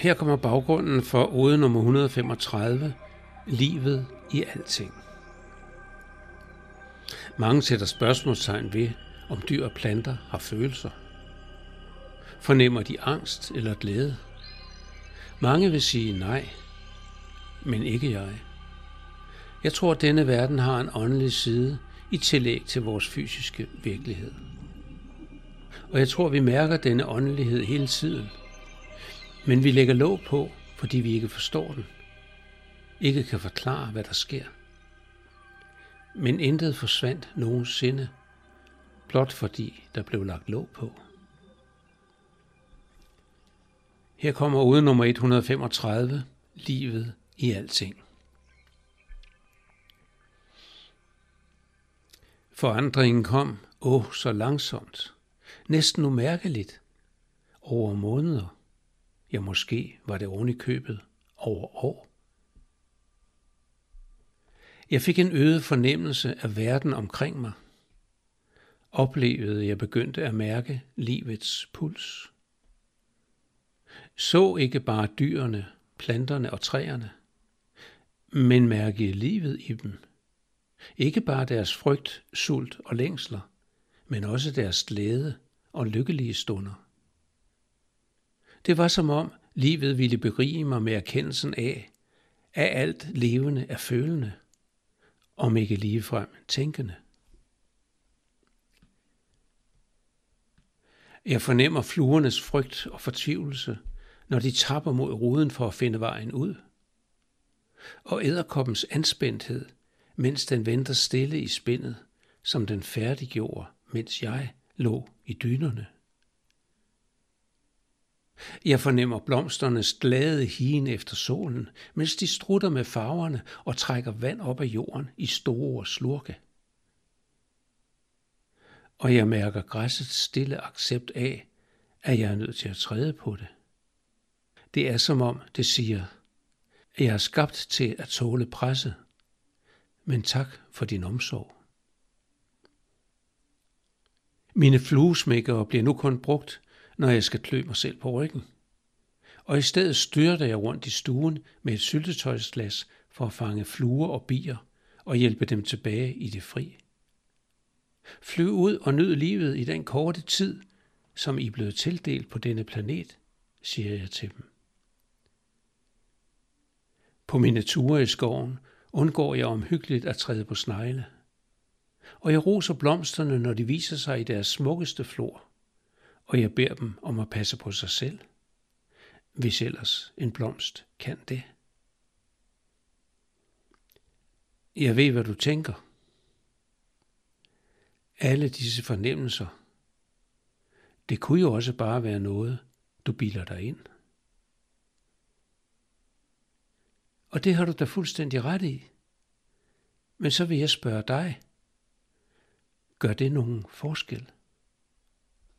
Her kommer baggrunden for ode nummer 135, Livet i alting. Mange sætter spørgsmålstegn ved, om dyr og planter har følelser. Fornemmer de angst eller glæde? Mange vil sige nej, men ikke jeg. Jeg tror, at denne verden har en åndelig side i tillæg til vores fysiske virkelighed. Og jeg tror, vi mærker denne åndelighed hele tiden. Men vi lægger låg på, fordi vi ikke forstår den. Ikke kan forklare, hvad der sker. Men intet forsvandt nogensinde, blot fordi der blev lagt låg på. Her kommer ude nummer 135, livet i alting. Forandringen kom, åh, så langsomt, næsten umærkeligt, over måneder. Ja, måske var det oven i købet over år. Jeg fik en øget fornemmelse af verden omkring mig. Oplevede jeg begyndte at mærke livets puls. Så ikke bare dyrene, planterne og træerne, men mærkede livet i dem. Ikke bare deres frygt, sult og længsler, men også deres glæde og lykkelige stunder. Det var som om livet ville berige mig med erkendelsen af, at alt levende er følende, om ikke ligefrem tænkende. Jeg fornemmer fluernes frygt og fortvivlelse, når de tapper mod ruden for at finde vejen ud. Og æderkoppens anspændthed, mens den venter stille i spindet, som den færdiggjorde, mens jeg lå i dynerne. Jeg fornemmer blomsternes glade hien efter solen, mens de strutter med farverne og trækker vand op af jorden i store slurke. Og jeg mærker græssets stille accept af, at jeg er nødt til at træde på det. Det er som om det siger, at jeg er skabt til at tåle presset, men tak for din omsorg. Mine fluesmækkere bliver nu kun brugt, når jeg skal klø mig selv på ryggen. Og i stedet styrter jeg rundt i stuen med et syltetøjsglas for at fange fluer og bier og hjælpe dem tilbage i det fri. Flyv ud og nyd livet i den korte tid, som I er blevet tildelt på denne planet, siger jeg til dem. På mine ture i skoven undgår jeg omhyggeligt at træde på snegle. Og jeg roser blomsterne, når de viser sig i deres smukkeste flor, og jeg beder dem om at passe på sig selv, hvis ellers en blomst kan det. Jeg ved, hvad du tænker. Alle disse fornemmelser, det kunne jo også bare være noget, du bilder dig ind. Og det har du da fuldstændig ret i. Men så vil jeg spørge dig, gør det nogen forskel?